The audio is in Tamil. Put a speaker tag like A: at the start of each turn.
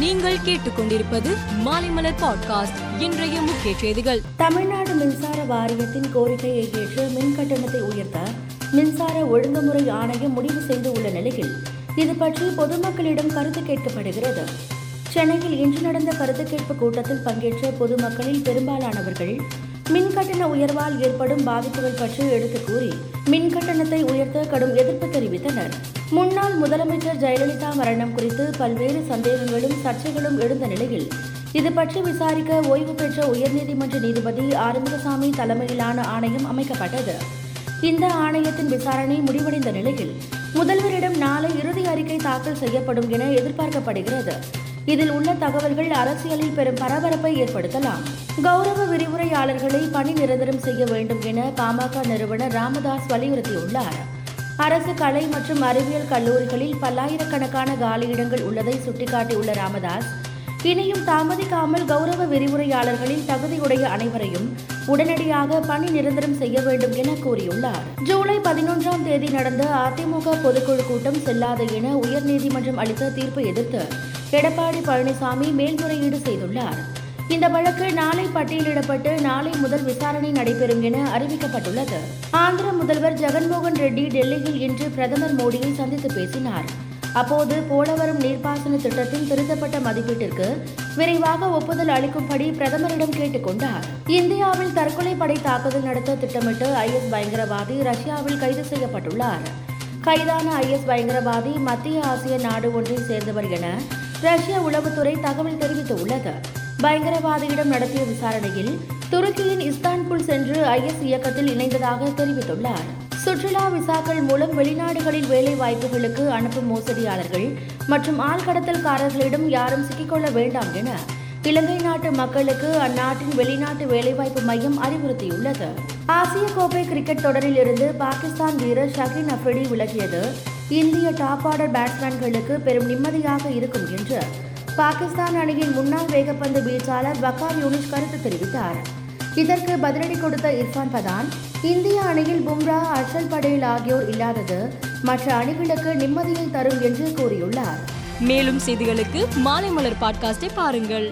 A: நீங்கள் கேட்டுக்கொண்டிருப்பது மாலைமலர் பாட்காஸ்ட் இன்றைய முக்கிய செய்திகள்.
B: தமிழ்நாடு மின்சார வாரியத்தின் கோரிக்கையை ஏற்று மின் கட்டணத்தை உயர்த்த மின்சார ஒழுங்குமுறை ஆணையம் முடிவு செய்து உள்ள நிலையில் இது பற்றி பொதுமக்களிடம் கருத்து கேட்கப்படுகிறது. சென்னையில் இன்று நடந்த கருத்து கேட்பு கூட்டத்தில் பங்கேற்ற பொதுமக்களில் பெரும்பாலானவர்கள் மின் கட்டண உயர்வால் ஏற்படும் பாதிப்புகள் பற்றி எடுத்து கூறி மின் கட்டணத்தை உயர்த்த கடும் எதிர்ப்பு தெரிவித்தனர். முன்னாள் முதலமைச்சர் ஜெயலலிதா மரணம் குறித்து பல்வேறு சந்தேகங்களும் சர்ச்சைகளும் எழுந்த நிலையில் இது பற்றி விசாரிக்க ஓய்வு பெற்ற உயர்நீதிமன்ற நீதிபதி ஆறுமுகசாமி தலைமையிலான ஆணையம் அமைக்கப்பட்டது. இந்த ஆணையத்தின் விசாரணை முடிவடைந்த நிலையில் முதல்வரிடம் நாளை இறுதி அறிக்கை தாக்கல் செய்யப்படும் என எதிர்பார்க்கப்படுகிறது. இதில் உள்ள தகவல்கள் அரசியலில் பெரும் பரபரப்பை ஏற்படுத்தலாம். கௌரவ விரிவுரையாளர்களை பணி நிரந்தரம் செய்ய வேண்டும் என பாமக நிறுவனர் ராமதாஸ் வலியுறுத்தியுள்ளார். அரசு கலை மற்றும் அறிவியல் கல்லூரிகளில் பல்லாயிரக்கணக்கான காலியிடங்கள் உள்ளதை சுட்டிக்காட்டியுள்ள ராமதாஸ் இனியும் தாமதிக்காமல் கௌரவ விரிவுரையாளர்களின் தகுதியுடைய அனைவரையும் உடனடியாக பணி நிரந்தரம் செய்ய வேண்டும் என கூறியுள்ளார். ஜூலை பதினொன்றாம் தேதி நடந்த அதிமுக பொதுக்குழு கூட்டம் செல்லாது என உயர்நீதிமன்றம் அளித்த தீர்ப்பை எதிர்த்து எடப்பாடி பழனிசாமி மேல்முறையீடு செய்துள்ளார். இந்த வழக்கு நாளை பட்டியலிடப்பட்டு நாளை முதல் விசாரணை நடைபெறும் என அறிவிக்கப்பட்டுள்ளது. ஆந்திர முதல்வர் ஜெகன்மோகன் ரெட்டி டெல்லியில் இன்று பிரதமர் மோடியை சந்தித்து பேசினார். அப்போது போலவரம் நீர்ப்பாசன திட்டத்தின் திருத்தப்பட்ட மதிப்பீட்டிற்கு விரைவாக ஒப்புதல் அளிக்கும்படி பிரதமரிடம் கேட்டுக்கொண்டார் இந்தியாவில் தற்கொலை படை தாக்குதல் நடத்த திட்டமிட்டு ஐஎஸ் பயங்கரவாதி ரஷ்யாவில் கைது செய்யப்பட்டுள்ளார். கைதான ஐஎஸ் பயங்கரவாதி மத்திய ஆசிய நாடு ஒன்றை சேர்ந்தவர் என ரஷ்ய உளவுத்துறை தகவல் தெரிவித்துள்ளது. பயங்கரவாதியிடம் நடத்திய விசாரணையில் துருக்கியின் இஸ்தான்புல் சென்று ஐஎஸ் இயக்கத்தில் இணைந்ததாக தெரிவித்துள்ளார். சுற்றுலா விசாக்கள் மூலம் வெளிநாடுகளில் வேலை வாய்ப்புகளுக்கு அனுப்பும் மோசடியாளர்கள் மற்றும் ஆள்கடத்தல்காரர்களிடம் யாரும் சிக்கிக்கொள்ள வேண்டாம் என இலங்கை நாட்டு மக்களுக்கு அந்நாட்டின் வெளிநாட்டு வேலைவாய்ப்பு மையம் அறிவுறுத்தியுள்ளது. ஆசிய கோப்பை கிரிக்கெட் தொடரில் இருந்து பாகிஸ்தான் வீரர் ஷகின் அஃப்ரிடி விலகியது. இந்திய டாப் ஆர்டர் பேட்ஸ்மேன்களுக்கு பெரும் நிம்மதியாக இருக்கும் என்று பாகிஸ்தான் அணியின் முன்னாள் வேகப்பந்து வீச்சாளர் பக்கார் யூனிஷ் கருத்து தெரிவித்தார். இதற்கு பதிலடி கொடுத்த இர்ஃபான் பதான் இந்திய அணியில் பும்ரா அர்ஷல் படேல் ஆகியோர் இல்லாதது மற்ற அணிகளுக்கு நிம்மதியை தரும் என்று கூறியுள்ளார்.
A: மேலும் செய்திகளுக்கு மாலை மலர் பாட்காஸ்டை பாருங்கள்.